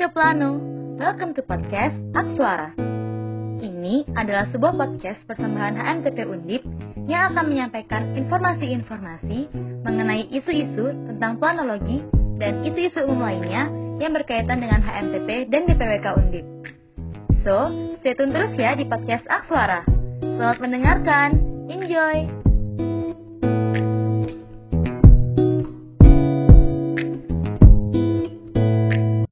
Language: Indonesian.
Sono. Welcome to podcast Aksuara. Ini adalah sebuah podcast persembahan HMTP Undip yang akan menyampaikan informasi-informasi mengenai isu-isu tentang planologi dan isu-isu umum lainnya yang berkaitan dengan HMTP dan DPWK Undip. So, stay tune terus ya di podcast Aksuara. Selamat mendengarkan. Enjoy!